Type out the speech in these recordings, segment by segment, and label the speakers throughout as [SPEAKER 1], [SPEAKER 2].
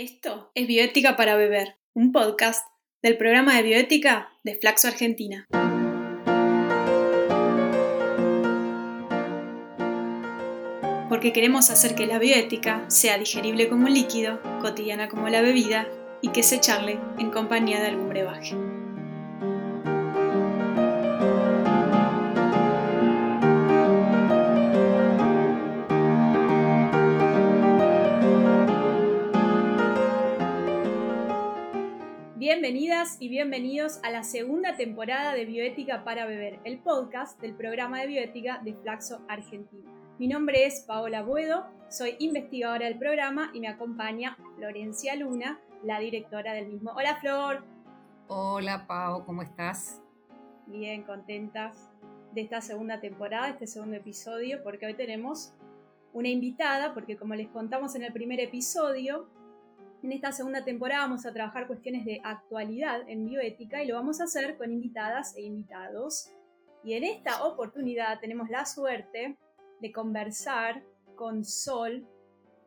[SPEAKER 1] Esto es Bioética para Beber, un podcast del programa de bioética de Flaxo Argentina. Porque queremos hacer que la bioética sea digerible como un líquido, cotidiana como la bebida y que se charle en compañía de algún brebaje. Bienvenidas y bienvenidos a la segunda temporada de Bioética para Beber, el podcast del programa de bioética de Flaxo Argentina. Mi nombre es Paola Buedo, soy investigadora del programa y me acompaña Florencia Luna, la directora del mismo. Hola Flor.
[SPEAKER 2] Hola Pao, ¿cómo estás?
[SPEAKER 1] Bien, contentas de esta segunda temporada, este segundo episodio, porque hoy tenemos una invitada, porque como les contamos en el primer episodio, en esta segunda temporada vamos a trabajar cuestiones de actualidad en bioética y lo vamos a hacer con invitadas e invitados. Y en esta oportunidad tenemos la suerte de conversar con Sol,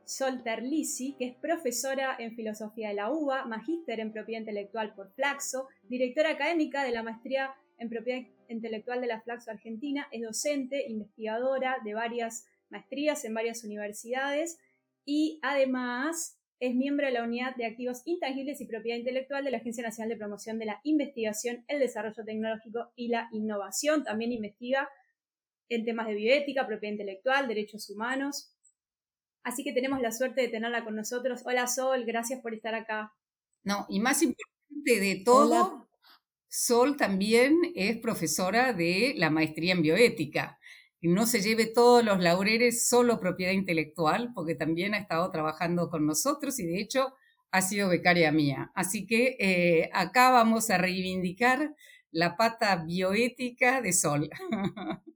[SPEAKER 1] Sol Terlisi, que es profesora en filosofía de la UBA, magíster en propiedad intelectual por Flaxo, directora académica de la maestría en propiedad intelectual de la Flaxo Argentina, es docente, investigadora de varias maestrías en varias universidades y además es miembro de la Unidad de Activos Intangibles y Propiedad Intelectual de la Agencia Nacional de Promoción de la Investigación, el Desarrollo Tecnológico y la Innovación. También investiga en temas de bioética, propiedad intelectual, derechos humanos. Así que tenemos la suerte de tenerla con nosotros. Hola Sol, gracias por estar acá.
[SPEAKER 2] No, y más importante de todo, Sol también es profesora de la maestría en bioética no se lleve todos los laureles solo propiedad intelectual, porque también ha estado trabajando con nosotros y de hecho ha sido becaria mía. Así que eh, acá vamos a reivindicar la pata bioética de Sol.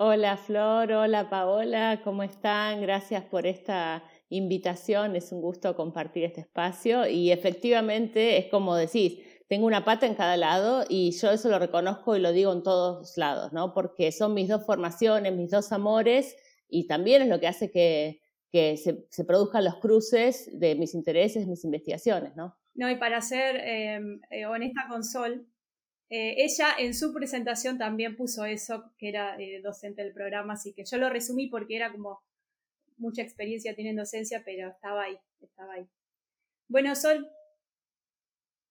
[SPEAKER 3] Hola Flor, hola Paola, ¿cómo están? Gracias por esta invitación, es un gusto compartir este espacio y efectivamente es como decís, tengo una pata en cada lado y yo eso lo reconozco y lo digo en todos lados, ¿no? Porque son mis dos formaciones, mis dos amores y también es lo que hace que, se, produzcan los cruces de mis intereses, mis investigaciones, ¿no?
[SPEAKER 1] No, y para ser em, eh, honesta con Sol, eh, ella en su presentación también puso eso, que era eh, docente del programa, así que yo lo resumí porque era como mucha experiencia tiene en docencia, pero estaba ahí, estaba ahí. Bueno, Sol,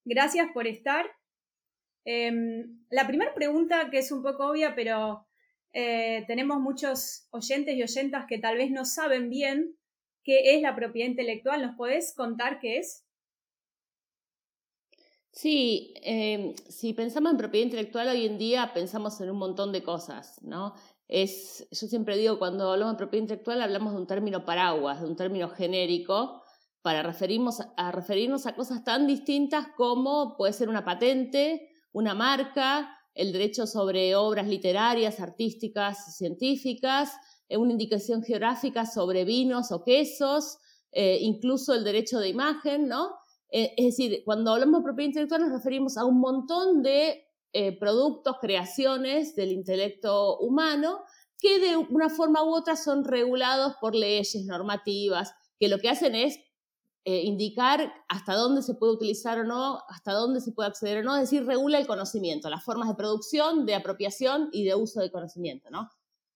[SPEAKER 1] Gracias por estar. Em, la primera pregunta, que es un poco obvia, pero eh, tenemos muchos oyentes y oyentas que tal vez no saben bien qué es la propiedad intelectual. ¿Nos podés contar qué es?
[SPEAKER 3] Sí, em, si pensamos en propiedad intelectual hoy en día pensamos en un montón de cosas, ¿no? Es, yo siempre digo, cuando hablamos de propiedad intelectual hablamos de un término paraguas, de un término genérico, para referirnos a, referirnos a cosas tan distintas como puede ser una patente, una marca, el derecho sobre obras literarias, artísticas, científicas, eh, una indicación geográfica sobre vinos o quesos, eh, incluso el derecho de imagen, ¿no? Eh, es decir, cuando hablamos de propiedad intelectual nos referimos a un montón de productos, creaciones del intelecto humano que de una forma u otra son regulados por leyes, normativas, que lo que hacen es eh, indicar hasta dónde se puede utilizar o no, hasta dónde se puede acceder o no, es decir, regula el conocimiento, las formas de producción, de apropiación y de uso del conocimiento, ¿no?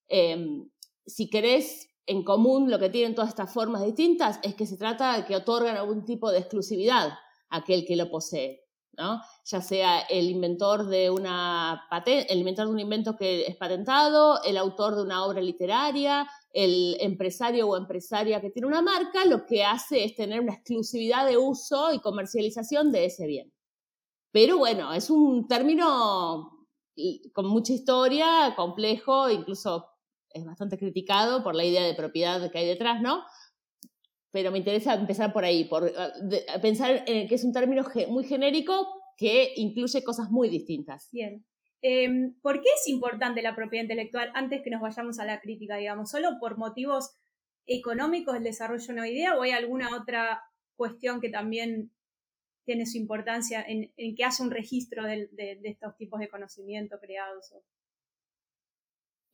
[SPEAKER 3] Em, si querés en común lo que tienen todas estas formas distintas es que se trata de que otorgan algún tipo de exclusividad a aquel que lo posee, ¿no? Ya sea el inventor de una patente, el inventor de un invento que es patentado, el autor de una obra literaria, el empresario o empresaria que tiene una marca lo que hace es tener una exclusividad de uso y comercialización de ese bien. Pero bueno, es un término con mucha historia, complejo, incluso es bastante criticado por la idea de propiedad que hay detrás, ¿no? Pero me interesa empezar por ahí, por pensar en que es un término muy genérico que incluye cosas muy distintas.
[SPEAKER 1] Bien. Em, ¿Por qué es importante la propiedad intelectual antes que nos vayamos a la crítica, digamos? ¿Solo por motivos económicos el desarrollo de una idea o hay alguna otra cuestión que también tiene su importancia en, que haya un registro de, estos tipos de conocimiento creados?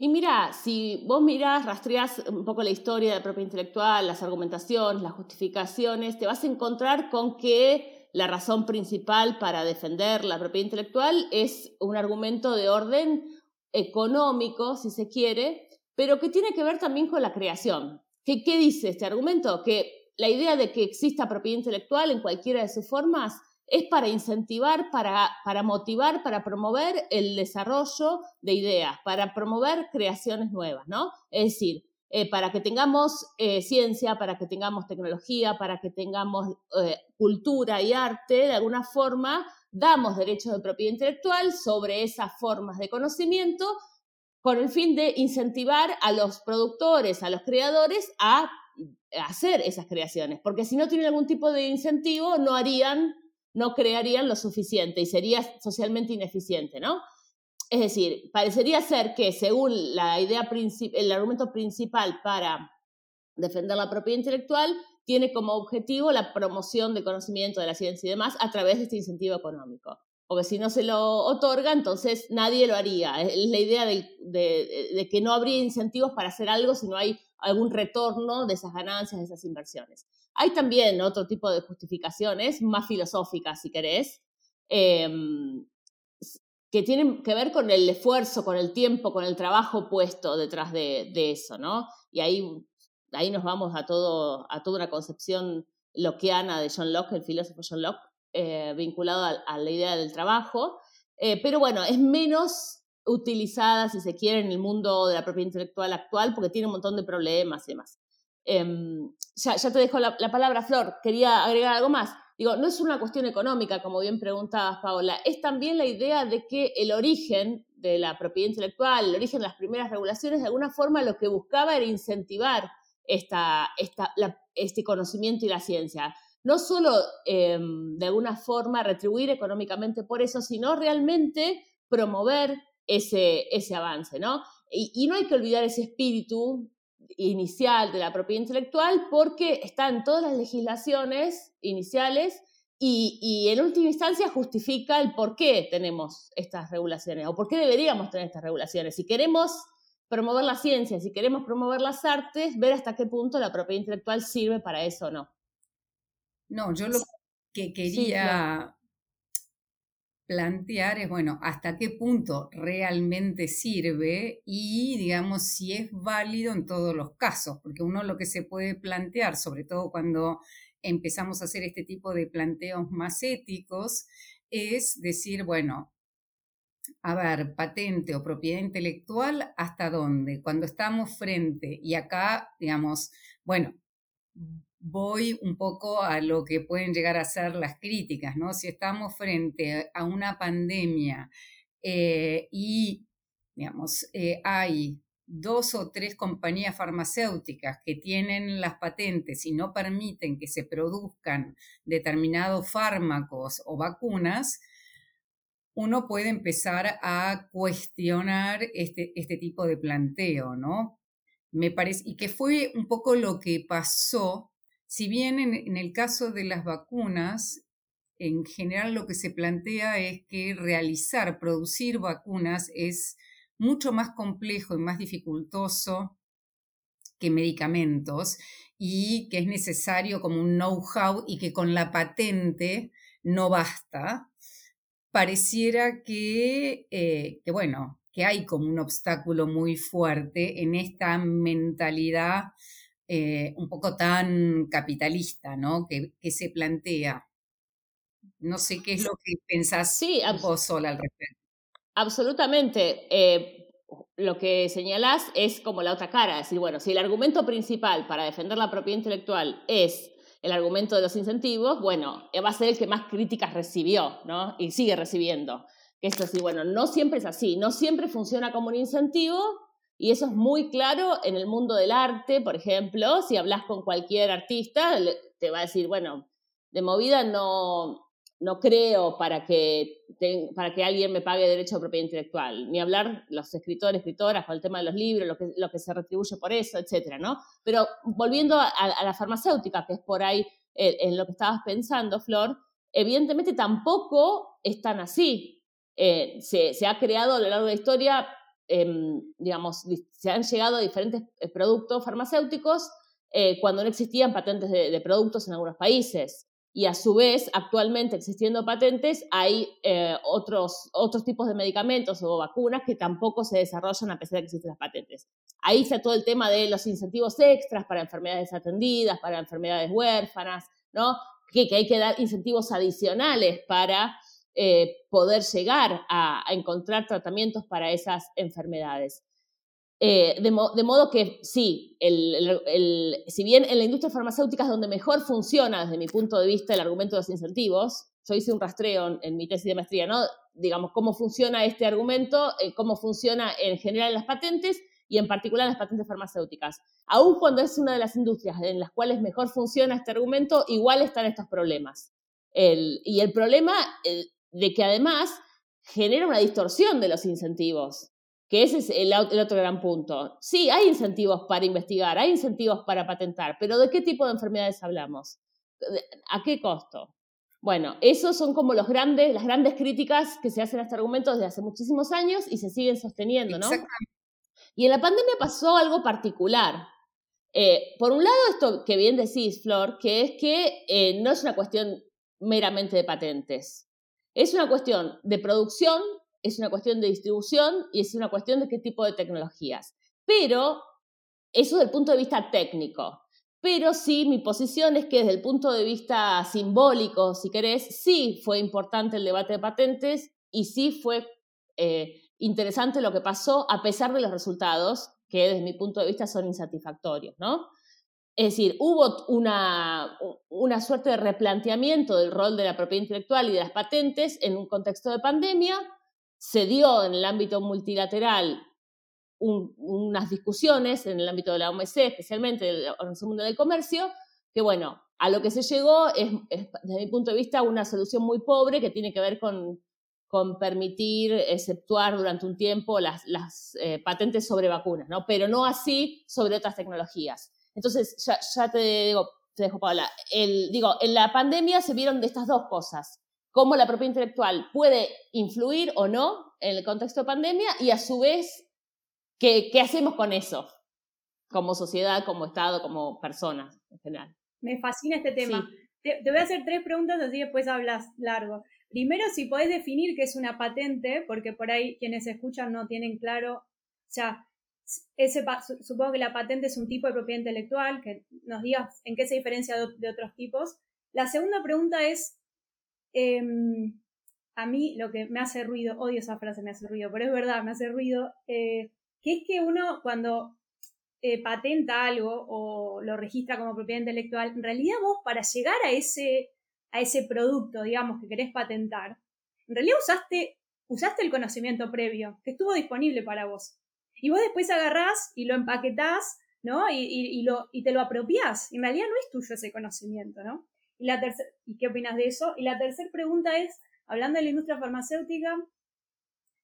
[SPEAKER 3] Y mira, si vos mirás, rastreás un poco la historia de la propiedad intelectual, las argumentaciones, las justificaciones, te vas a encontrar con que la razón principal para defender la propiedad intelectual es un argumento de orden económico, si se quiere, pero que tiene que ver también con la creación. ¿Qué, qué dice este argumento? Que la idea de que exista propiedad intelectual en cualquiera de sus formas es para incentivar, para, motivar, para promover el desarrollo de ideas, para promover creaciones nuevas, ¿no? Es decir, eh, para que tengamos eh, ciencia, para que tengamos tecnología, para que tengamos eh, cultura y arte, de alguna forma damos derechos de propiedad intelectual sobre esas formas de conocimiento con el fin de incentivar a los productores, a los creadores a hacer esas creaciones, porque si no tienen algún tipo de incentivo, no harían no crearían lo suficiente y sería socialmente ineficiente, ¿no? Es decir, parecería ser que según la idea el argumento principal para defender la propiedad intelectual tiene como objetivo la promoción del conocimiento de la ciencia y demás a través de este incentivo económico. Porque si no se lo otorga, entonces nadie lo haría. Es la idea de, de que no habría incentivos para hacer algo si no hay algún retorno de esas ganancias, de esas inversiones. Hay también otro tipo de justificaciones, más filosóficas si querés, em, que tienen que ver con el esfuerzo, con el tiempo, con el trabajo puesto detrás de, eso, ¿no? Y ahí, ahí nos vamos a, todo, a toda una concepción lockeana de John Locke, el filósofo John Locke, eh, vinculado a, la idea del trabajo. Eh, pero bueno, es menos utilizada, si se quiere, en el mundo de la propiedad intelectual actual, porque tiene un montón de problemas y demás. Em, ya, te dejo la, palabra, Flor. Quería agregar algo más. Digo, no es una cuestión económica, como bien preguntabas, Paola, es también la idea de que el origen de la propiedad intelectual, el origen de las primeras regulaciones, de alguna forma lo que buscaba era incentivar esta, esta, este conocimiento y la ciencia. No solo em, de alguna forma retribuir económicamente por eso, sino realmente promover ese, ese avance, ¿no? Y, y, no hay que olvidar ese espíritu inicial de la propiedad intelectual porque está en todas las legislaciones iniciales y, en última instancia justifica el por qué tenemos estas regulaciones o por qué deberíamos tener estas regulaciones. Si queremos promover la ciencia, si queremos promover las artes, ver hasta qué punto la propiedad intelectual sirve para eso o no.
[SPEAKER 2] No, yo lo que quería plantear es, bueno, hasta qué punto realmente sirve y, digamos, si es válido en todos los casos, porque uno lo que se puede plantear, sobre todo cuando empezamos a hacer este tipo de planteos más éticos, es decir, bueno, a ver, patente o propiedad intelectual, ¿hasta dónde? Cuando estamos frente, y acá, digamos, bueno, voy un poco a lo que pueden llegar a ser las críticas, ¿no? Si estamos frente a una pandemia eh, y, digamos, eh, hay dos o tres compañías farmacéuticas que tienen las patentes y no permiten que se produzcan determinados fármacos o vacunas, uno puede empezar a cuestionar este, este tipo de planteo, ¿no? Me parece, y que fue un poco lo que pasó si bien en, el caso de las vacunas, en general lo que se plantea es que realizar, producir vacunas es mucho más complejo y más dificultoso que medicamentos y que es necesario como un know-how y que con la patente no basta, pareciera que, eh, bueno, que hay como un obstáculo muy fuerte en esta mentalidad eh, un poco tan capitalista, ¿no? Que, se plantea. No sé qué es lo que pensás
[SPEAKER 3] sí,
[SPEAKER 2] vos sola al respecto.
[SPEAKER 3] Absolutamente. Eh, lo que señalás es como la otra cara, es decir, bueno, si el argumento principal para defender la propiedad intelectual es el argumento de los incentivos, bueno, va a ser el que más críticas recibió, ¿no? Y sigue recibiendo. Esto es decir, bueno, no siempre es así, no siempre funciona como un incentivo, y eso es muy claro en el mundo del arte, por ejemplo, si hablas con cualquier artista, te va a decir, bueno, de movida no, no creo para que, para que alguien me pague derecho a propiedad intelectual, ni hablar los escritores, escritoras, con el tema de los libros, lo que, lo que se retribuye por eso, etcétera, ¿no? Pero volviendo a, la farmacéutica, que es por ahí en, en, lo que estabas pensando, Flor, evidentemente tampoco es tan así. Eh, se, se, ha creado a lo largo de la historia em, digamos, se han llegado a diferentes eh, productos farmacéuticos eh, cuando no existían patentes de, productos en algunos países. Y a su vez, actualmente existiendo patentes, hay eh, otros, otros tipos de medicamentos o vacunas que tampoco se desarrollan a pesar de que existen las patentes. Ahí está todo el tema de los incentivos extras para enfermedades atendidas, para enfermedades huérfanas, ¿no? Que, hay que dar incentivos adicionales para eh, poder llegar a, encontrar tratamientos para esas enfermedades. Eh, de, modo que sí, si bien en la industria farmacéutica es donde mejor funciona desde mi punto de vista el argumento de los incentivos, yo hice un rastreo en, mi tesis de maestría, ¿no? Digamos, cómo funciona este argumento, eh, cómo funciona en general en las patentes y en particular en las patentes farmacéuticas. Aun cuando es una de las industrias en las cuales mejor funciona este argumento, igual están estos problemas. y el problema eh, de que además genera una distorsión de los incentivos que ese es el, otro gran punto. Sí, hay incentivos para investigar, hay incentivos para patentar, pero ¿de qué tipo de enfermedades hablamos? ¿A qué costo? Bueno, esos son como los grandes, las grandes críticas que se hacen a este argumento desde hace muchísimos años y se siguen sosteniendo, ¿no? Y en la pandemia pasó algo particular. Eh, por un lado, esto que bien decís, Flor, que es que eh, no es una cuestión meramente de patentes. Es una cuestión de producción es una cuestión de distribución y es una cuestión de qué tipo de tecnologías. Pero eso desde el punto de vista técnico. Pero sí, mi posición es que desde el punto de vista simbólico, si querés, sí fue importante el debate de patentes y sí fue eh, interesante lo que pasó a pesar de los resultados, que desde mi punto de vista son insatisfactorios, ¿no? Es decir, hubo una, una suerte de replanteamiento del rol de la propiedad intelectual y de las patentes en un contexto de pandemia, se dio en el ámbito multilateral unas discusiones en el ámbito de la OMC, especialmente de la Organización del Comercio, que bueno, a lo que se llegó es, desde mi punto de vista, una solución muy pobre que tiene que ver con, con permitir exceptuar durante un tiempo las, las eh, patentes sobre vacunas, ¿no? pero no así sobre otras tecnologías. Entonces, ya, ya te digo, te dejo, Paula, el, digo, en la pandemia se vieron de estas dos cosas cómo la propiedad intelectual puede influir o no en el contexto de pandemia y a su vez, ¿qué, qué hacemos con eso? Como sociedad, como Estado, como personas en general.
[SPEAKER 1] Me fascina este tema. Te, voy a hacer tres preguntas, así después hablas largo. Primero, si podés definir qué es una patente, porque por ahí quienes escuchan no tienen claro, o sea, ese, supongo que la patente es un tipo de propiedad intelectual, que nos digas en qué se diferencia de otros tipos. La segunda pregunta es, Em, a mí lo que me hace ruido, odio esa frase, me hace ruido, pero es verdad, me hace ruido, eh, que es que uno cuando eh, patenta algo o lo registra como propiedad intelectual, en realidad vos para llegar a ese, a ese producto, digamos, que querés patentar, en realidad usaste, usaste el conocimiento previo, que estuvo disponible para vos. Y vos después agarrás y lo empaquetás, ¿no? Y, y, te lo apropiás. En realidad no es tuyo ese conocimiento, ¿no? Y, la ¿Y qué opinas de eso? Y la tercera pregunta es, hablando de la industria farmacéutica,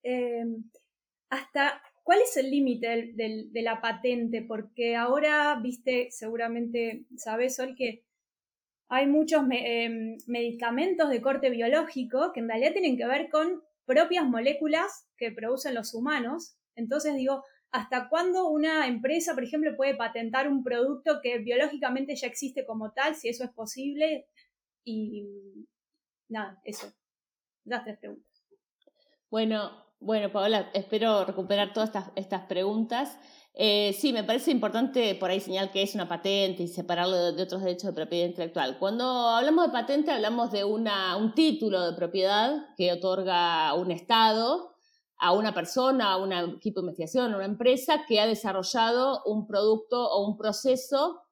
[SPEAKER 1] em, ¿hasta cuál es el límite de la patente? Porque ahora, viste, seguramente sabes, Sol, que hay muchos em, medicamentos de corte biológico que en realidad tienen que ver con propias moléculas que producen los humanos. Entonces digo, hasta cuándo una empresa, por ejemplo, puede patentar un producto que biológicamente ya existe como tal, si eso es posible. Y nada, eso. Las tres preguntas.
[SPEAKER 3] Bueno, bueno, Paola, espero recuperar todas estas, preguntas. Eh, sí, me parece importante por ahí señalar que es una patente y separarlo de, otros derechos de propiedad intelectual. Cuando hablamos de patente hablamos de una, un título de propiedad que otorga un Estado a una persona, a un equipo de investigación, a una empresa que ha desarrollado un producto o un proceso,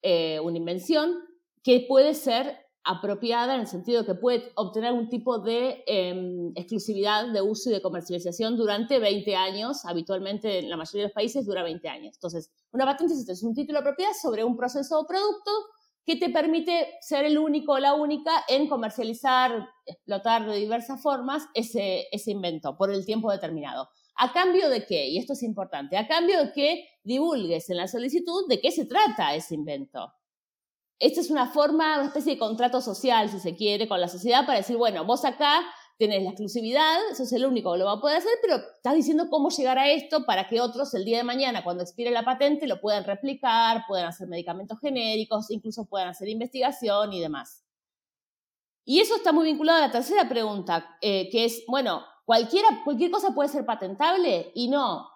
[SPEAKER 3] eh, una invención, que puede ser apropiada en el sentido que puede obtener un tipo de em, exclusividad de uso y de comercialización durante 20 años. Habitualmente en la mayoría de los países dura 20 años. Entonces, una patente es un título de propiedad sobre un proceso o producto que te permite ser el único o la única en comercializar, explotar de diversas formas ese, ese invento por el tiempo determinado. ¿A cambio de qué? Y esto es importante, a cambio de que divulgues en la solicitud de qué se trata ese invento. Esta es una forma, una especie de contrato social, si se quiere, con la sociedad para decir, bueno, vos acá tenés la exclusividad, eso es el único que lo va a poder hacer, pero estás diciendo cómo llegar a esto para que otros el día de mañana, cuando expire la patente, lo puedan replicar, puedan hacer medicamentos genéricos, incluso puedan hacer investigación y demás. Y eso está muy vinculado a la tercera pregunta, eh, que es, bueno, cualquiera, cualquier cosa puede ser patentable y no,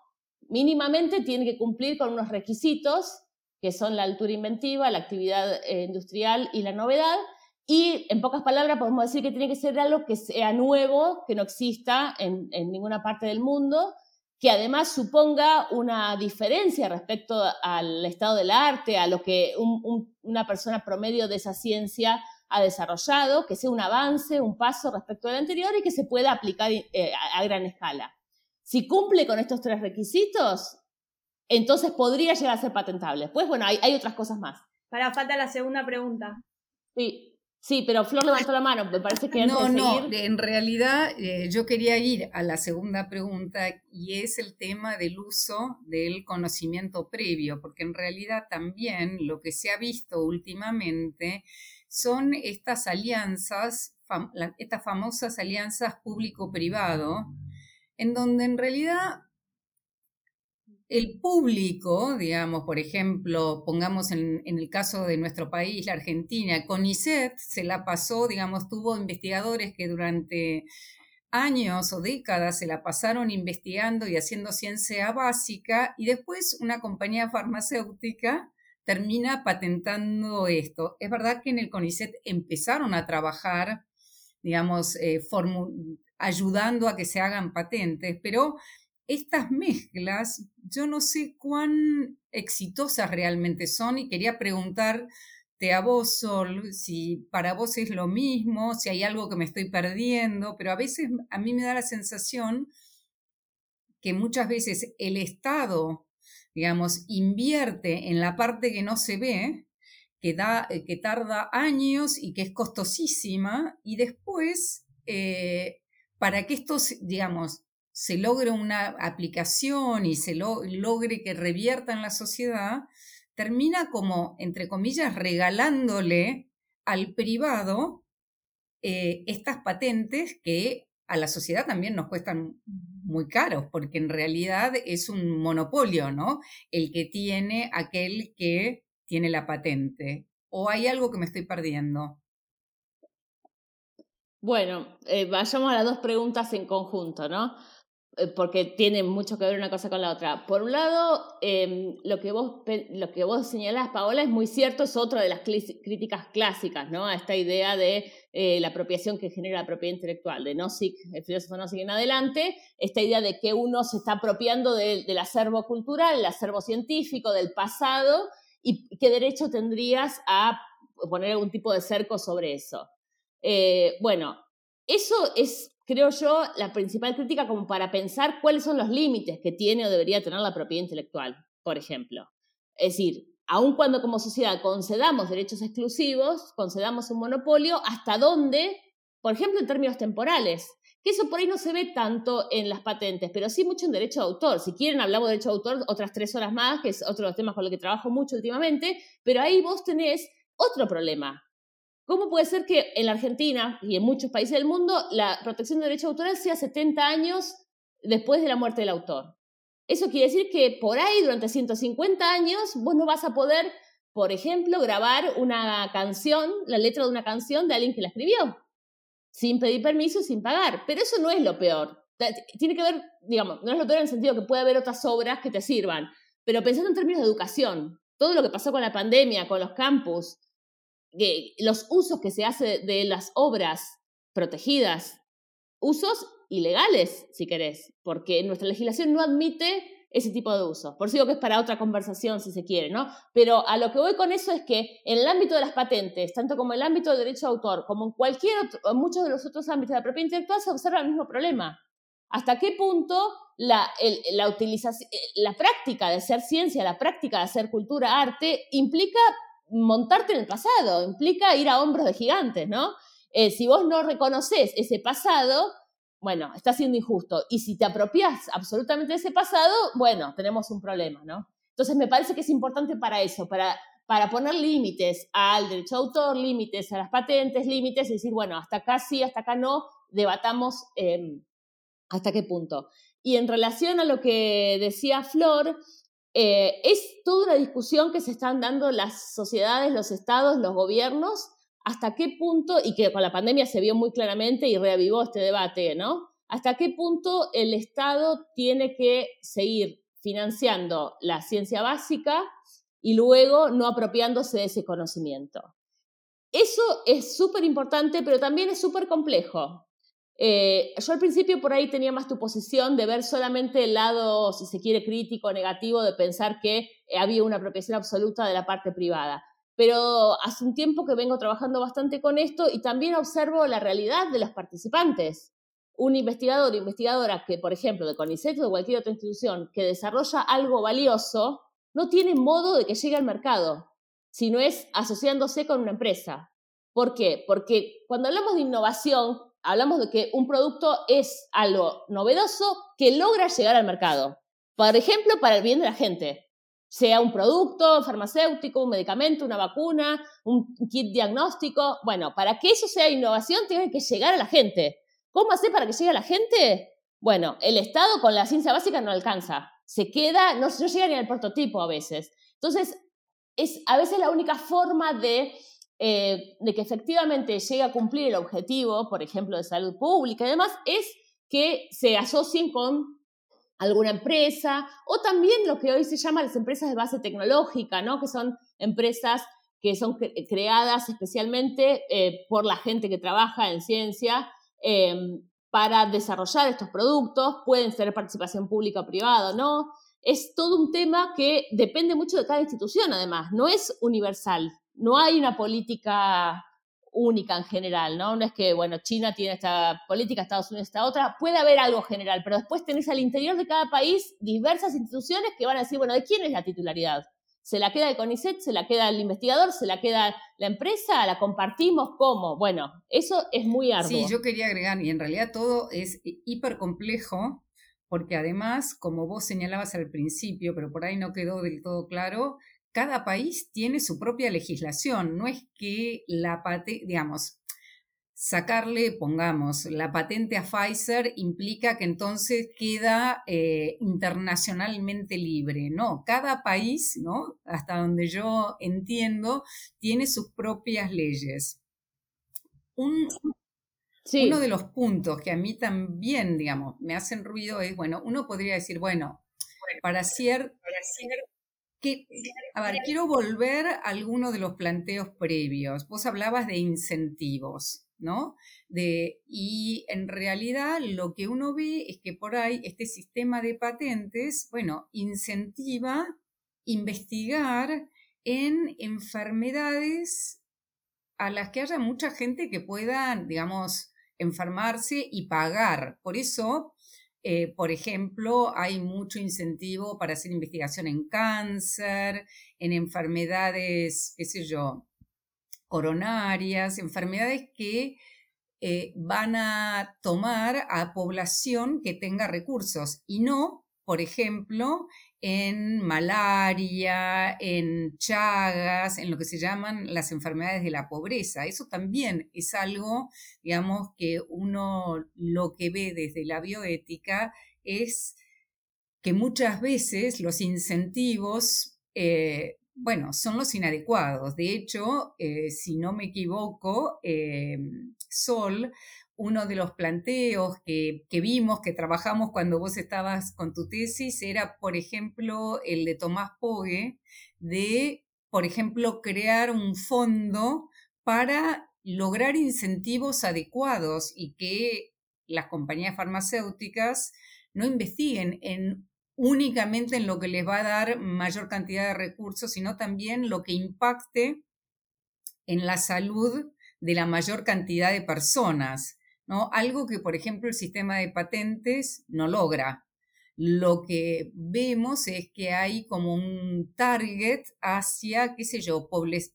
[SPEAKER 3] mínimamente tiene que cumplir con unos requisitos que son la altura inventiva, la actividad eh, industrial y la novedad. Y en pocas palabras podemos decir que tiene que ser algo que sea nuevo, que no exista en, ninguna parte del mundo, que además suponga una diferencia respecto al estado del arte, a lo que una persona promedio de esa ciencia ha desarrollado, que sea un avance, un paso respecto al anterior y que se pueda aplicar eh, a gran escala. Si cumple con estos tres requisitos, entonces podría llegar a ser patentable. Pues bueno, hay, otras cosas más.
[SPEAKER 1] Para falta la segunda pregunta.
[SPEAKER 3] Sí, sí, pero Flor levantó la mano, me parece que
[SPEAKER 2] No, no, en realidad eh, yo quería ir a la segunda pregunta y es el tema del uso del conocimiento previo, porque en realidad también lo que se ha visto últimamente son estas alianzas, estas famosas alianzas público-privado, en donde en realidad el público, digamos, por ejemplo, pongamos en, el caso de nuestro país, la Argentina, CONICET se la pasó, digamos, tuvo investigadores que durante años o décadas se la pasaron investigando y haciendo ciencia básica y después una compañía farmacéutica termina patentando esto. Es verdad que en el CONICET empezaron a trabajar, digamos, eh, ayudando a que se hagan patentes, pero estas mezclas, yo no sé cuán exitosas realmente son y quería preguntarte a vos, Sol, si para vos es lo mismo, si hay algo que me estoy perdiendo, pero a veces a mí me da la sensación que muchas veces el Estado, digamos, invierte en la parte que no se ve, que, da, eh, que tarda años y que es costosísima, y después, eh, para que esto, digamos, se logre una aplicación y se logre que revierta en la sociedad, termina como, entre comillas, regalándole al privado eh, estas patentes que a la sociedad también nos cuestan muy caros, porque en realidad es un monopolio, ¿no? El que tiene aquel que tiene la patente. ¿O hay algo que me estoy perdiendo?
[SPEAKER 3] Bueno, eh, vayamos a las dos preguntas en conjunto, ¿no? Eh, porque tienen mucho que ver una cosa con la otra. Por un lado, em, lo, que vos, lo que vos señalás, Paola, es muy cierto, es otra de las críticas clásicas, ¿no? A esta idea de eh, la apropiación que genera la propiedad intelectual, de Nozick, el filósofo Nozick en adelante, esta idea de que uno se está apropiando del acervo cultural, el acervo científico, del pasado, y qué derecho tendrías a poner algún tipo de cerco sobre eso. Eh, bueno, eso es creo yo, la principal crítica como para pensar cuáles son los límites que tiene o debería tener la propiedad intelectual, por ejemplo. Es decir, aun cuando como sociedad concedamos derechos exclusivos, concedamos un monopolio, ¿hasta dónde? Por ejemplo, en términos temporales, que eso por ahí no se ve tanto en las patentes, pero sí mucho en derecho de autor. Si quieren, hablamos de derecho de autor otras tres horas más, que es otro de los temas con los que trabajo mucho últimamente, pero ahí vos tenés otro problema, ¿Cómo puede ser que en la Argentina y en muchos países del mundo la protección de derecho autoral sea 70 años después de la muerte del autor? Eso quiere decir que por ahí, durante 150 años, vos no vas a poder, por ejemplo, grabar una canción, la letra de una canción de alguien que la escribió, sin pedir permiso, sin pagar. Pero eso no es lo peor. Tiene que ver, digamos, no es lo peor en el sentido que puede haber otras obras que te sirvan, pero pensando en términos de educación, todo lo que pasó con la pandemia, con los campus, los usos que se hace de las obras protegidas, usos ilegales, si querés, porque nuestra legislación no admite ese tipo de usos. Por eso digo que es para otra conversación, si se quiere, ¿no? Pero a lo que voy con eso es que en el ámbito de las patentes, tanto como en el ámbito del derecho de autor, como en cualquier muchos de los otros ámbitos de la propiedad intelectual, se observa el mismo problema. ¿Hasta qué punto la, la, utilización, la práctica de hacer ciencia, la práctica de hacer cultura, arte, implica montarte en el pasado, implica ir a hombros de gigantes, ¿no? Eh, si vos no reconoces ese pasado, bueno, está siendo injusto. Y si te apropias absolutamente de ese pasado, bueno, tenemos un problema, ¿no? Entonces me parece que es importante para eso, para, para poner límites al derecho de autor, límites a las patentes, límites, y decir, bueno, hasta acá sí, hasta acá no, debatamos em, hasta qué punto. Y en relación a lo que decía Flor, eh, es toda una discusión que se están dando las sociedades, los estados, los gobiernos, hasta qué punto, y que con la pandemia se vio muy claramente y reavivó este debate, ¿no? Hasta qué punto el Estado tiene que seguir financiando la ciencia básica y luego no apropiándose de ese conocimiento. Eso es súper importante, pero también es súper complejo. Eh, yo al principio por ahí tenía más tu posición de ver solamente el lado, si se quiere, crítico, negativo, de pensar que había una apropiación absoluta de la parte privada. Pero hace un tiempo que vengo trabajando bastante con esto y también observo la realidad de los participantes. Un investigador o investigadora que, por ejemplo, de CONICET o de cualquier otra institución que desarrolla algo valioso, no tiene modo de que llegue al mercado, sino es asociándose con una empresa. ¿Por qué? Porque cuando hablamos de innovación, hablamos de que un producto es algo novedoso que logra llegar al mercado. Por ejemplo, para el bien de la gente. Sea un producto farmacéutico, un medicamento, una vacuna, un kit diagnóstico. Bueno, para que eso sea innovación, tiene que llegar a la gente. ¿Cómo hacer para que llegue a la gente? Bueno, el Estado con la ciencia básica no alcanza se queda, no, llega ni al prototipo a veces. Entonces, es a veces la única forma de, eh, de que efectivamente llegue a cumplir el objetivo, por ejemplo, de salud pública y demás, es que se asocien con alguna empresa o también lo que hoy se llama las empresas de base tecnológica, ¿no? que son empresas que son creadas especialmente eh, por la gente que trabaja en ciencia em, para desarrollar estos productos, pueden ser participación pública o privada, ¿no? Es todo un tema que depende mucho de cada institución, además, no es universal, no hay una política única en general, ¿no? No es que, bueno, China tiene esta política, Estados Unidos esta otra, puede haber algo general, pero después tenés al interior de cada país diversas instituciones que van a decir, bueno, ¿de quién es la titularidad? ¿Se la queda el CONICET? ¿Se la queda el investigador? ¿Se la queda la empresa? ¿La compartimos? ¿Cómo? Bueno, eso es muy arduo.
[SPEAKER 2] Sí, yo quería agregar, y en realidad todo es hiper complejo, porque además, como vos señalabas al principio, pero por ahí no quedó del todo claro, cada país tiene su propia legislación. No es que la parte, digamos, sacarle, pongamos, la patente a Pfizer implica que entonces queda eh, internacionalmente libre. No, cada país, ¿no? Hasta donde yo entiendo, tiene sus propias leyes. Uno de los puntos que a mí también, digamos, me hacen ruido es, bueno, uno podría decir, bueno, para ser... Que, a ver, quiero volver a alguno de los planteos previos. Vos hablabas de incentivos. ¿no? De, y en realidad lo que uno ve es que por ahí este sistema de patentes, bueno, incentiva investigar en enfermedades a las que haya mucha gente que pueda, digamos, enfermarse y pagar. Por eso, eh, por ejemplo, hay mucho incentivo para hacer investigación en cáncer, en enfermedades, qué sé yo, coronarias, enfermedades que eh, van a tomar a población que tenga recursos. Y no, por ejemplo, en malaria, en chagas, en lo que se llaman las enfermedades de la pobreza. Eso también es algo, digamos, que uno lo que ve desde la bioética es que muchas veces los incentivos eh, bueno, son los inadecuados. De hecho, eh, si no me equivoco, eh, Sol, uno de los planteos que, que, vimos, que trabajamos cuando vos estabas con tu tesis, era, por ejemplo, el de Tomás Pogue, de, por ejemplo, crear un fondo para lograr incentivos adecuados y que las compañías farmacéuticas no investiguen en únicamente en lo que les va a dar mayor cantidad de recursos, sino también lo que impacte en la salud de la mayor cantidad de personas, ¿no? Algo que, por ejemplo, el sistema de patentes no logra. Lo que vemos es que hay como un target hacia, qué sé yo,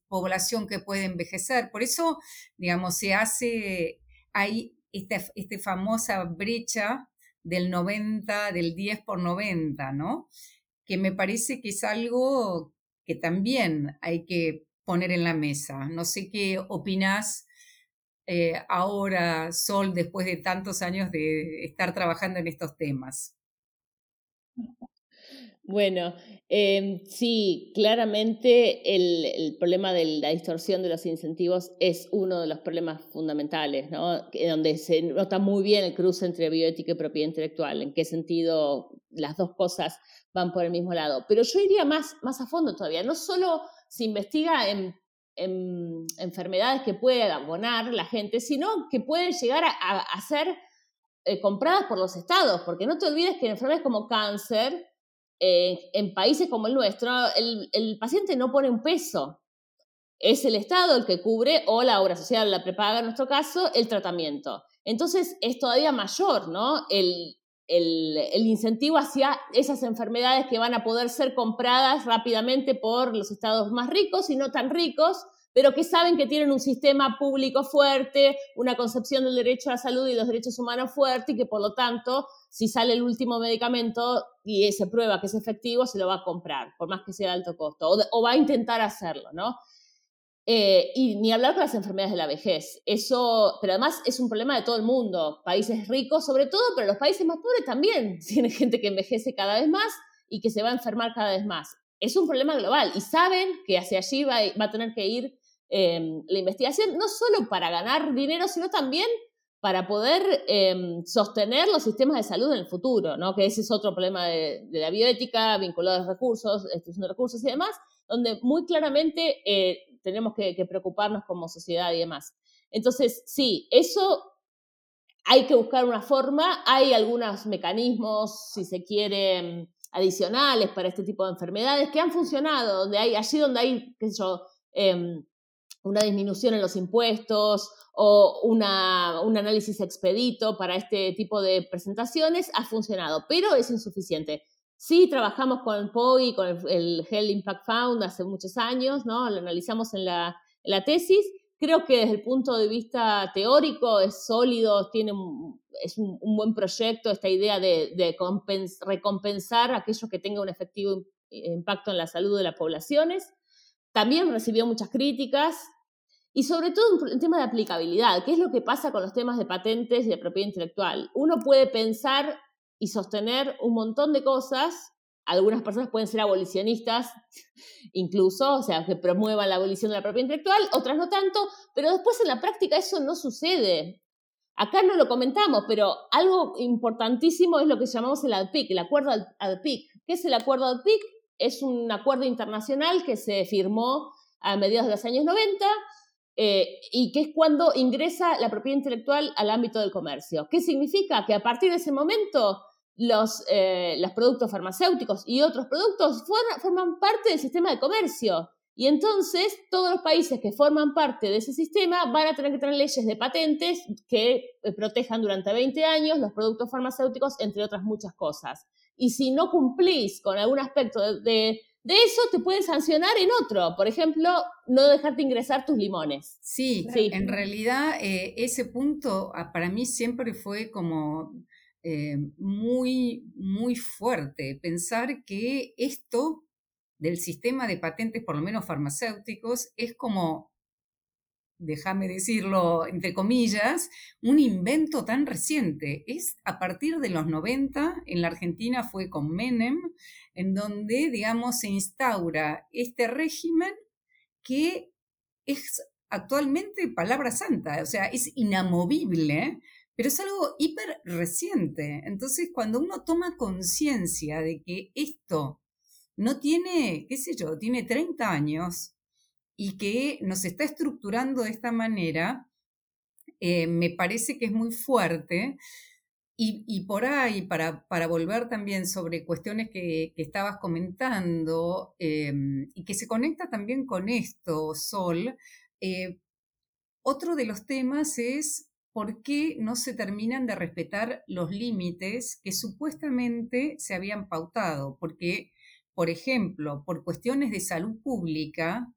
[SPEAKER 2] población que puede envejecer. Por eso, digamos, se hace, hay esta, esta famosa brecha del 90, del 10 por 90, ¿no? Que me parece que es algo que también hay que poner en la mesa. No sé qué opinás eh, ahora, Sol, después de tantos años de estar trabajando en estos temas?
[SPEAKER 3] Bueno, em, sí, claramente el, problema de la distorsión de los incentivos es uno de los problemas fundamentales, ¿no? donde se nota muy bien el cruce entre bioética y propiedad intelectual, en qué sentido las dos cosas van por el mismo lado. Pero yo iría más, más a fondo todavía, no solo se investiga en, enfermedades que puede abonar la gente, sino que pueden llegar a, ser eh, compradas por los estados, porque no te olvides que enfermedades como cáncer, eh, en países como el nuestro, el, paciente no pone un peso. Es el Estado el que cubre, o la obra social la prepaga en nuestro caso, el tratamiento. Entonces es todavía mayor, ¿no? El, el, incentivo hacia esas enfermedades que van a poder ser compradas rápidamente por los estados más ricos y no tan ricos, pero que saben que tienen un sistema público fuerte, una concepción del derecho a la salud y los derechos humanos fuerte y que por lo tanto si sale el último medicamento y se prueba que es efectivo, se lo va a comprar, por más que sea de alto costo, o, va a intentar hacerlo, ¿no? Eh, y ni hablar con las enfermedades de la vejez. Eso, pero además es un problema de todo el mundo. Países ricos, sobre todo, pero los países más pobres también tienen gente que envejece cada vez más y que se va a enfermar cada vez más. Es un problema global y saben que hacia allí va, a tener que ir eh, la investigación, no solo para ganar dinero, sino también para poder em, sostener los sistemas de salud en el futuro, ¿no? que ese es otro problema de, la bioética vinculado a los recursos, extracción de recursos y demás, donde muy claramente eh, tenemos que, preocuparnos como sociedad y demás. Entonces, sí, eso hay que buscar una forma, hay algunos mecanismos, si se quiere, adicionales para este tipo de enfermedades que han funcionado, donde hay, allí donde hay, qué sé yo, em, una disminución en los impuestos o una, un análisis expedito para este tipo de presentaciones ha funcionado, pero es insuficiente. Sí, trabajamos con POI, con el, Health Impact Fund hace muchos años, ¿no? Lo analizamos en la, tesis. Creo que desde el punto de vista teórico es sólido, tiene es un, buen proyecto esta idea de, recompensar aquello que tenga un efectivo impacto en la salud de las poblaciones. También recibió muchas críticas, y sobre todo un, tema de aplicabilidad, ¿qué es lo que pasa con los temas de patentes y de propiedad intelectual? Uno puede pensar y sostener un montón de cosas, algunas personas pueden ser abolicionistas incluso, o sea, que promuevan la abolición de la propiedad intelectual, otras no tanto, pero después en la práctica eso no sucede. Acá no lo comentamos, pero algo importantísimo es lo que llamamos el ADPIC, el acuerdo ADPIC. ¿Qué es el acuerdo ADPIC? Es un acuerdo internacional que se firmó a mediados de los años 90 eh, y que es cuando ingresa la propiedad intelectual al ámbito del comercio. ¿Qué significa? Que a partir de ese momento los, eh, los productos farmacéuticos y otros productos forman parte del sistema de comercio. Y entonces todos los países que forman parte de ese sistema van a tener que tener leyes de patentes que eh, protejan durante 20 años los productos farmacéuticos, entre otras muchas cosas. Y si no cumplís con algún aspecto de de eso te pueden sancionar en otro. Por ejemplo, no dejarte ingresar tus limones.
[SPEAKER 2] Sí, sí. en realidad eh, ese punto ah, para mí siempre fue como eh, muy, muy fuerte. Pensar que esto del sistema de patentes, por lo menos farmacéuticos, es como, déjame decirlo entre comillas, un invento tan reciente. Es a partir de los 90, en la Argentina fue con Menem, en donde, digamos, se instaura este régimen que es actualmente palabra santa, o sea, es inamovible, pero es algo hiper reciente. Entonces, cuando uno toma conciencia de que esto no tiene, qué sé yo, tiene 30 años y que nos está estructurando de esta manera, eh, me parece que es muy fuerte y, por ahí, para, para, volver también sobre cuestiones que, estabas comentando em, y que se conecta también con esto, Sol, eh, otro de los temas es por qué no se terminan de respetar los límites que supuestamente se habían pautado. Porque, por ejemplo, por cuestiones de salud pública,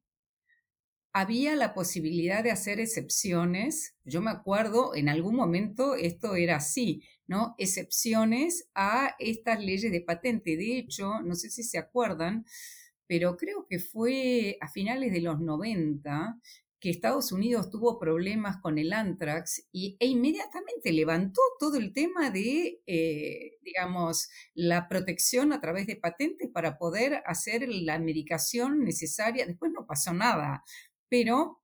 [SPEAKER 2] había la posibilidad de hacer excepciones. Yo me acuerdo, en algún momento esto era así. ¿no? excepciones a estas leyes de patente. De hecho, no sé si se acuerdan, pero creo que fue a finales de los 90 que Estados Unidos tuvo problemas con el anthrax y, e inmediatamente levantó todo el tema de, eh, digamos, la protección a través de patentes para poder hacer la medicación necesaria. Después no pasó nada, pero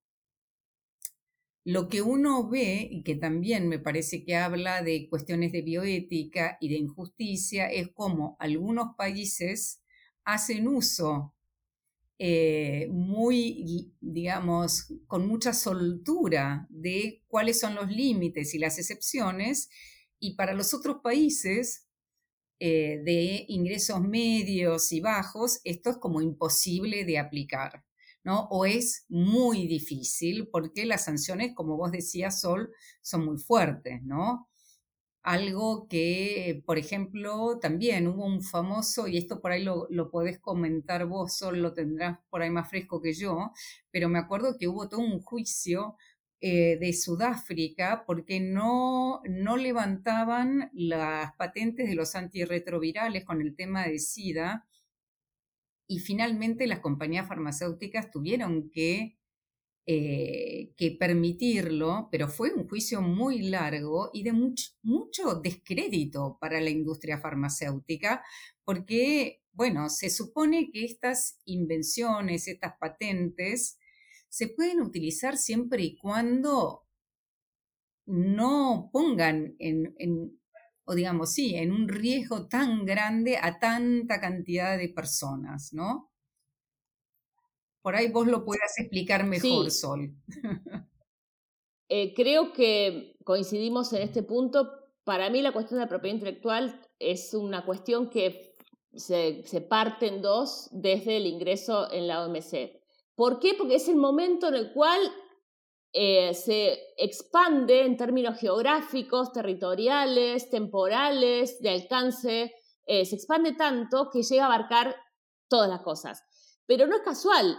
[SPEAKER 2] lo que uno ve, y que también me parece que habla de cuestiones de bioética y de injusticia, es cómo algunos países hacen uso eh, muy, digamos, con mucha soltura de cuáles son los límites y las excepciones, y para los otros países eh, de ingresos medios y bajos, esto es como imposible de aplicar, ¿no? O es muy difícil porque las sanciones, como vos decías, Sol, son muy fuertes, ¿no? Algo que, por ejemplo, también hubo un famoso, y esto por ahí lo, lo podés comentar vos, solo lo tendrás por ahí más fresco que yo, pero me acuerdo que hubo todo un juicio eh, de Sudáfrica porque no, no levantaban las patentes de los antirretrovirales con el tema de SIDA y finalmente las compañías farmacéuticas tuvieron que eh, que permitirlo, pero fue un juicio muy largo y de mucho, descrédito para la industria farmacéutica, porque, bueno, se supone que estas invenciones, estas patentes, se pueden utilizar siempre y cuando no pongan en, o digamos, sí, en un riesgo tan grande a tanta cantidad de personas, ¿no? Por ahí vos lo puedas explicar mejor, Sol.
[SPEAKER 3] Eh, creo que coincidimos en este punto. Para mí la cuestión de la propiedad intelectual es una cuestión que se, se parte en dos desde el ingreso en la OMC. ¿Por qué? Porque es el momento en el cual eh, se expande en términos geográficos, territoriales, temporales, de alcance, eh, se expande tanto que llega a abarcar todas las cosas. Pero no es casual,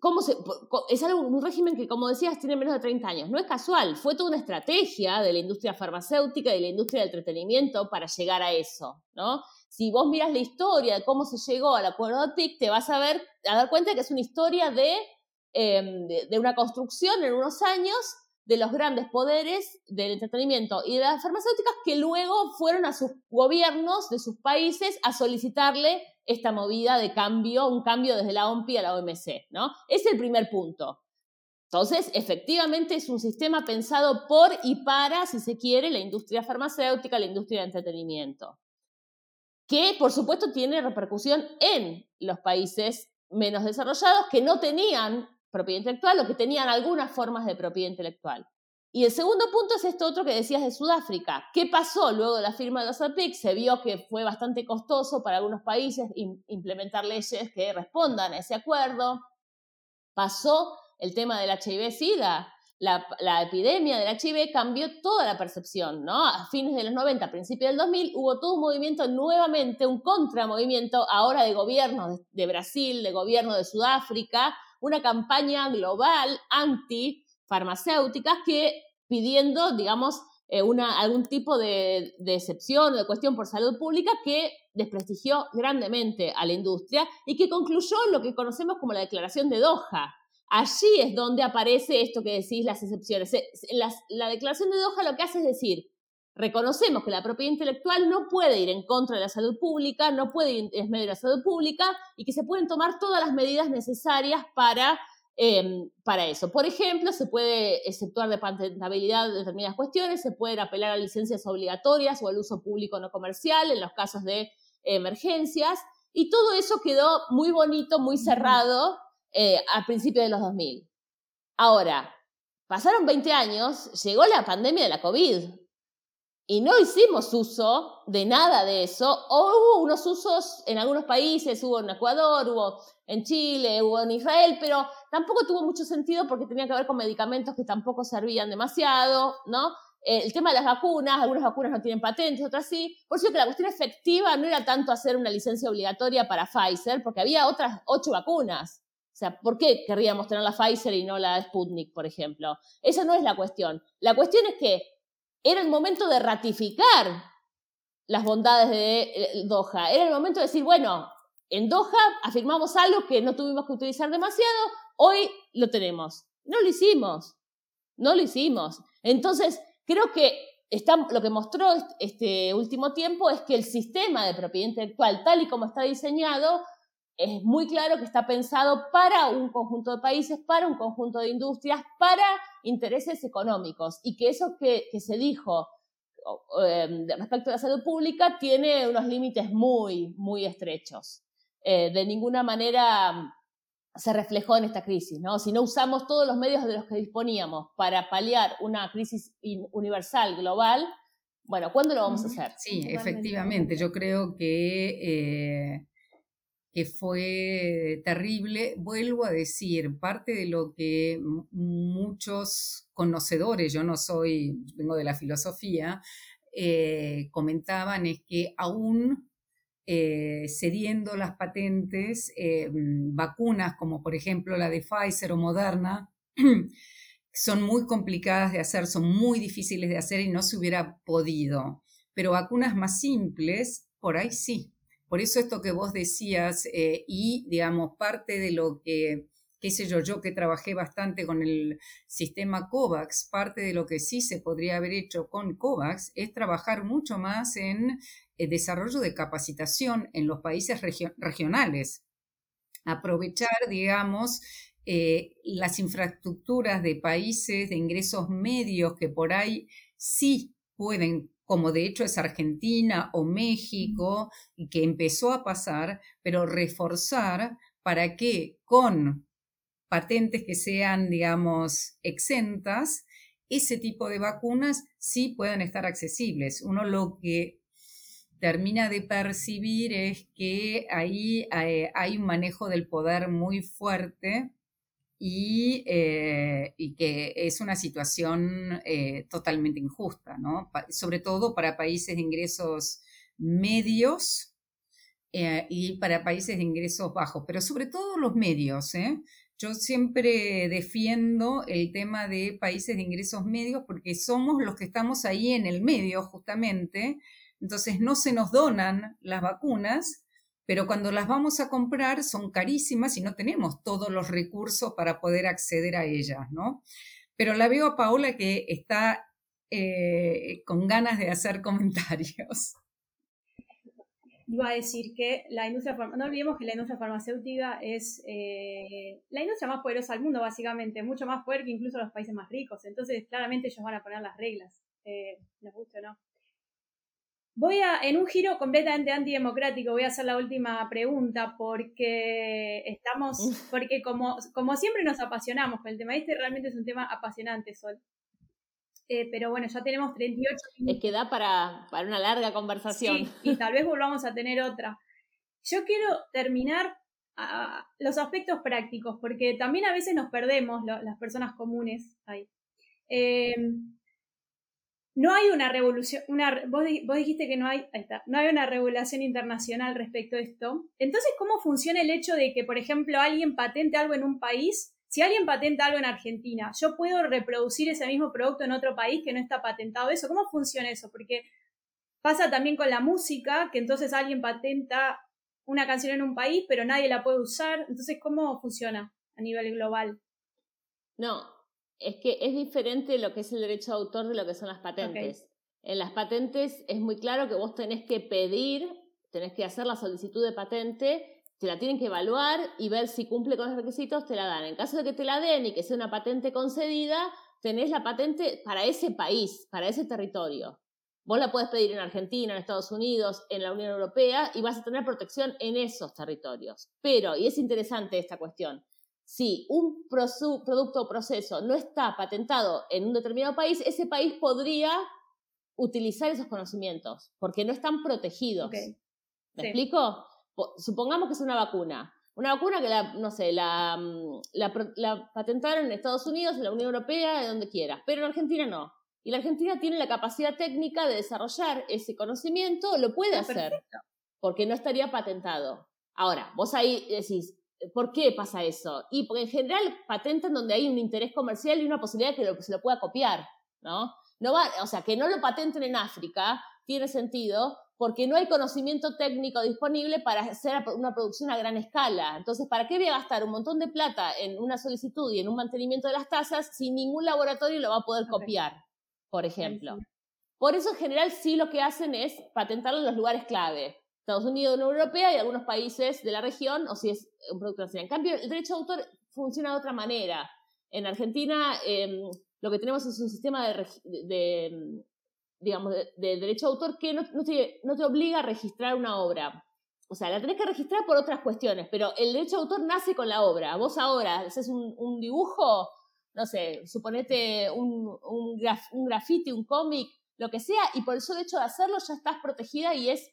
[SPEAKER 3] ¿Cómo se, es algo, un régimen que, como decías, tiene menos de 30 años. No es casual, fue toda una estrategia de la industria farmacéutica y de la industria del entretenimiento para llegar a eso, ¿no? Si vos miras la historia de cómo se llegó al acuerdo de TIC, te vas a, ver, a dar cuenta que es una historia de, em, de una construcción en unos años de los grandes poderes del entretenimiento y de las farmacéuticas que luego fueron a sus gobiernos de sus países a solicitarle esta movida de cambio, un cambio desde la OMPI a la OMC, ¿no? Es el primer punto. Entonces, efectivamente es un sistema pensado por y para, si se quiere, la industria farmacéutica, la industria de entretenimiento, que por supuesto tiene repercusión en los países menos desarrollados que no tenían propiedad intelectual o que tenían algunas formas de propiedad intelectual. Y el segundo punto es esto otro que decías de Sudáfrica. ¿Qué pasó luego de la firma de los APIC? Se vio que fue bastante costoso para algunos países implementar leyes que respondan a ese acuerdo. Pasó el tema del HIV-Sida. La, la, epidemia del HIV cambió toda la percepción, ¿no? A fines de los 90, a principios del 2000, hubo todo un movimiento nuevamente, un contramovimiento ahora de gobiernos de Brasil, de gobierno de Sudáfrica, una campaña global anti farmacéuticas que pidiendo, digamos, eh, una, algún tipo de, de, excepción o de cuestión por salud pública que desprestigió grandemente a la industria y que concluyó lo que conocemos como la declaración de Doha. Allí es donde aparece esto que decís, las excepciones. la declaración de Doha lo que hace es decir, reconocemos que la propiedad intelectual no puede ir en contra de la salud pública, no puede ir en medio de la salud pública y que se pueden tomar todas las medidas necesarias para, em, para eso. Por ejemplo, se puede exceptuar de patentabilidad determinadas cuestiones, se pueden apelar a licencias obligatorias o al uso público no comercial en los casos de emergencias y todo eso quedó muy bonito, muy cerrado eh, a principios de los 2000. Ahora, pasaron 20 años, llegó la pandemia de la COVID y no hicimos uso de nada de eso, o hubo unos usos en algunos países, hubo en Ecuador, hubo en Chile, hubo en Israel, pero tampoco tuvo mucho sentido porque tenía que ver con medicamentos que tampoco servían demasiado, ¿no? Eh, el tema de las vacunas, algunas vacunas no tienen patentes, otras sí. Por eso la cuestión efectiva no era tanto hacer una licencia obligatoria para Pfizer, porque había otras ocho vacunas. O sea, ¿por qué querríamos tener la Pfizer y no la Sputnik, por ejemplo? Esa no es la cuestión. La cuestión es que era el momento de ratificar las bondades de eh, Doha. Era el momento de decir, bueno, en Doha afirmamos algo que no tuvimos que utilizar demasiado, hoy lo tenemos. No lo hicimos, no lo hicimos. Entonces, creo que lo que mostró este último tiempo es que el sistema de propiedad intelectual, tal y como está diseñado, es muy claro que está pensado para un conjunto de países, para un conjunto de industrias, para intereses económicos y que eso que, se dijo em, respecto a la salud pública tiene unos límites muy, muy estrechos. Eh, de ninguna manera se reflejó en esta crisis, ¿no? Si no usamos todos los medios de los que disponíamos para paliar una crisis universal, global, bueno, ¿cuándo lo vamos a hacer?
[SPEAKER 2] Sí, efectivamente, yo creo que, eh, que fue terrible. Vuelvo a decir, parte de lo que muchos conocedores, yo no soy, vengo de la filosofía, eh, comentaban es que aún eh, cediendo las patentes, eh, vacunas como por ejemplo la de Pfizer o Moderna, son muy complicadas de hacer, son muy difíciles de hacer y no se hubiera podido. Pero vacunas más simples, por ahí sí. Por eso esto que vos decías eh, y, digamos, parte de lo que, qué sé yo, yo que trabajé bastante con el sistema COVAX, parte de lo que sí se podría haber hecho con COVAX es trabajar mucho más en el desarrollo de capacitación en los países regionales. Aprovechar, digamos, eh, las infraestructuras de países de ingresos medios que por ahí sí pueden, como de hecho es Argentina o México, y que empezó a pasar, pero reforzar para que con patentes que sean, digamos, exentas, ese tipo de vacunas sí puedan estar accesibles. Uno lo que termina de percibir es que ahí eh, hay un manejo del poder muy fuerte y, eh, que es una situación eh, totalmente injusta, ¿no? sobre todo para países de ingresos medios y para países de ingresos bajos, pero sobre todo los medios. Yo siempre defiendo el tema de países de ingresos medios porque somos los que estamos ahí en el medio justamente entonces no se nos donan las vacunas, pero cuando las vamos a comprar son carísimas y no tenemos todos los recursos para poder acceder a ellas, ¿no? Pero la veo a Paola que está eh, con ganas de hacer comentarios.
[SPEAKER 1] Iba a decir que la industria, no olvidemos que la industria farmacéutica es eh, la industria más poderosa del mundo, básicamente, mucho más fuerte que incluso los países más ricos. Entonces, claramente ellos van a poner las reglas, eh, les guste o no. Voy a, en un giro completamente antidemocrático, voy a hacer la última pregunta porque estamos, porque como, como siempre nos apasionamos con el tema, este realmente es un tema apasionante, Sol. Eh, pero bueno, ya tenemos 38
[SPEAKER 3] minutos. Es que da para, para una larga conversación.
[SPEAKER 1] Sí, y tal vez volvamos a tener otra. Yo quiero terminar a los aspectos prácticos, porque también a veces nos perdemos las personas comunes ahí. Eh, no hay una revolución, una, vos, dijiste que no hay, no hay una regulación internacional respecto a esto. Entonces, ¿cómo funciona el hecho de que, por ejemplo, alguien patente algo en un país? Si alguien patenta algo en Argentina, ¿yo puedo reproducir ese mismo producto en otro país que no está patentado eso? ¿Cómo funciona eso? Porque pasa también con la música, que entonces alguien patenta una canción en un país, pero nadie la puede usar. Entonces, ¿cómo funciona a nivel global?
[SPEAKER 3] No, es que es diferente lo que es el derecho de autor de lo que son las patentes. En las patentes es muy claro que vos tenés que pedir, tenés que hacer la solicitud de patente, te la tienen que evaluar y ver si cumple con los requisitos, te la dan. En caso de que te la den y que sea una patente concedida, tenés la patente para ese país, para ese territorio. Vos la puedes pedir en Argentina, en Estados Unidos, en la Unión Europea y vas a tener protección en esos territorios. Pero, y es interesante esta cuestión, si un producto o proceso no está patentado en un determinado país, ese país podría utilizar esos conocimientos porque no están protegidos. ¿Me explico? Supongamos que es una vacuna. Una vacuna que la, no sé, la, mm, la, patentaron en Estados Unidos, en la Unión Europea, de donde quiera, pero en Argentina no. Y la Argentina tiene la capacidad técnica de desarrollar ese conocimiento, lo puede ah, hacer, porque no estaría patentado. Ahora, vos ahí decís, ¿Por qué pasa eso? Y porque en general patentan donde hay un interés comercial y una posibilidad de que se lo pueda copiar, ¿no? no va, o sea, que no lo patenten en África tiene sentido porque no hay conocimiento técnico disponible para hacer una producción a gran escala. Entonces, ¿para qué voy a gastar un montón de plata en una solicitud y en un mantenimiento de las tasas si ningún laboratorio lo va a poder copiar, por ejemplo? Por eso, en general, sí lo que hacen es patentarlo en los lugares clave. Estados Unidos, Unión Europea y algunos países de la región, o si es un producto nacional. En cambio, el derecho de autor funciona de otra manera. En Argentina, em, lo que tenemos es un sistema de, digamos, de, derecho de autor que no, te, obliga a registrar una obra. O sea, la tenés que registrar por otras cuestiones, pero el derecho de autor nace con la obra. Vos ahora haces un, dibujo, no sé, suponete un, un, un grafiti, un cómic, lo que sea, y por el solo hecho de hacerlo ya estás protegida y es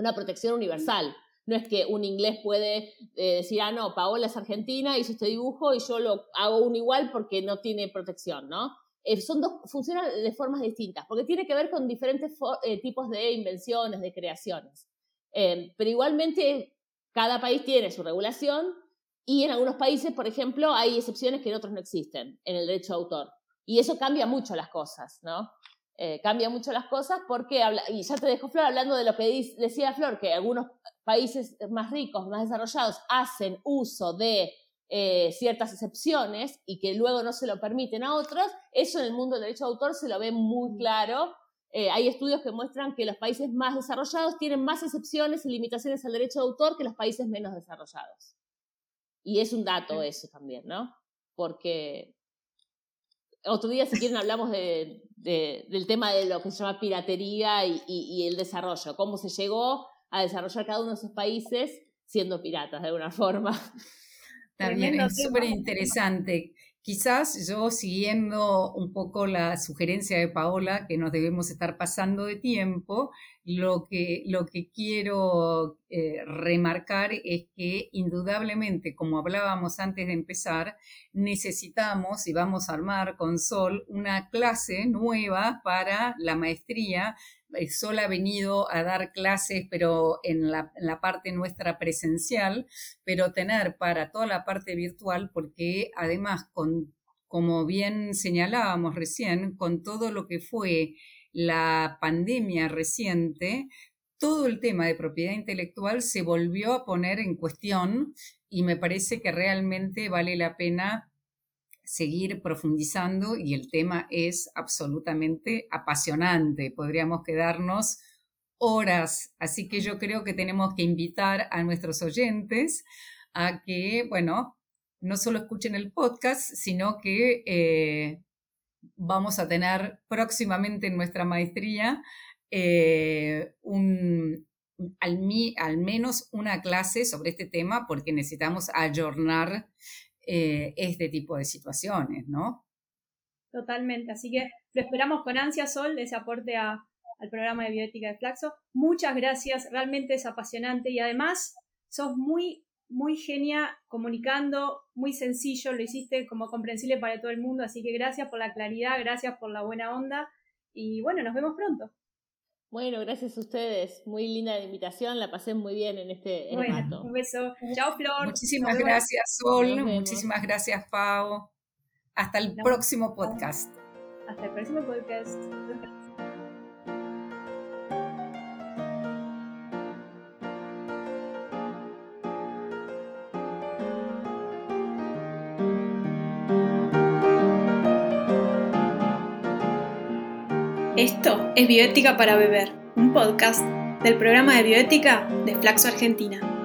[SPEAKER 3] una protección universal. No es que un inglés puede eh, decir, ah, no, Paola es argentina, hizo este dibujo y yo lo hago un igual porque no tiene protección, ¿no? Eh, son dos, funcionan de formas distintas, porque tiene que ver con diferentes eh, tipos de invenciones, de creaciones. Em, pero igualmente, cada país tiene su regulación y en algunos países, por ejemplo, hay excepciones que en otros no existen en el derecho de autor. Y eso cambia mucho las cosas, ¿no? Eh, cambia mucho las cosas porque, y ya te dejo Flor hablando de lo que decía Flor, que algunos países más ricos, más desarrollados, hacen uso de eh, ciertas excepciones y que luego no se lo permiten a otros, eso en el mundo del derecho de autor se lo ve muy claro. Eh, hay estudios que muestran que los países más desarrollados tienen más excepciones y limitaciones al derecho de autor que los países menos desarrollados. Y es un dato eso también, ¿no? Porque otro día, si quieren, hablamos de, del tema de lo que se llama piratería y, y, el desarrollo, cómo se llegó a desarrollar cada uno de esos países siendo piratas de alguna forma.
[SPEAKER 2] También es súper interesante. Quizás yo siguiendo un poco la sugerencia de Paola, que nos debemos estar pasando de tiempo, lo que, lo que quiero eh, remarcar es que indudablemente, como hablábamos antes de empezar, necesitamos y vamos a armar con Sol una clase nueva para la maestría Sol ha venido a dar clases, pero en la, parte nuestra presencial, pero tener para toda la parte virtual, porque además, con, como bien señalábamos recién, con todo lo que fue la pandemia reciente, todo el tema de propiedad intelectual se volvió a poner en cuestión y me parece que realmente vale la pena seguir profundizando y el tema es absolutamente apasionante. Podríamos quedarnos horas, así que yo creo que tenemos que invitar a nuestros oyentes a que, bueno, no solo escuchen el podcast, sino que eh, vamos a tener próximamente en nuestra maestría eh, un, al, al, menos una clase sobre este tema porque necesitamos ayornar eh, este tipo de situaciones, ¿no?
[SPEAKER 1] Totalmente, así que lo esperamos con ansia, Sol, de ese aporte al programa de bioética de Flaxo. Muchas gracias, realmente es apasionante y además sos muy, muy genia comunicando, muy sencillo, lo hiciste como comprensible para todo el mundo, así que gracias por la claridad, gracias por la buena onda y bueno, nos vemos pronto.
[SPEAKER 3] Bueno, gracias a ustedes. Muy linda la invitación, la pasé muy bien en este
[SPEAKER 1] bueno, Un beso. Chao, Flor.
[SPEAKER 2] Muchísimas gracias, Sol. Muchísimas gracias, Pau. Hasta el próximo podcast.
[SPEAKER 1] Hasta el próximo podcast. Esto es Bioética para Beber, un podcast del programa de bioética de Flaxo Argentina.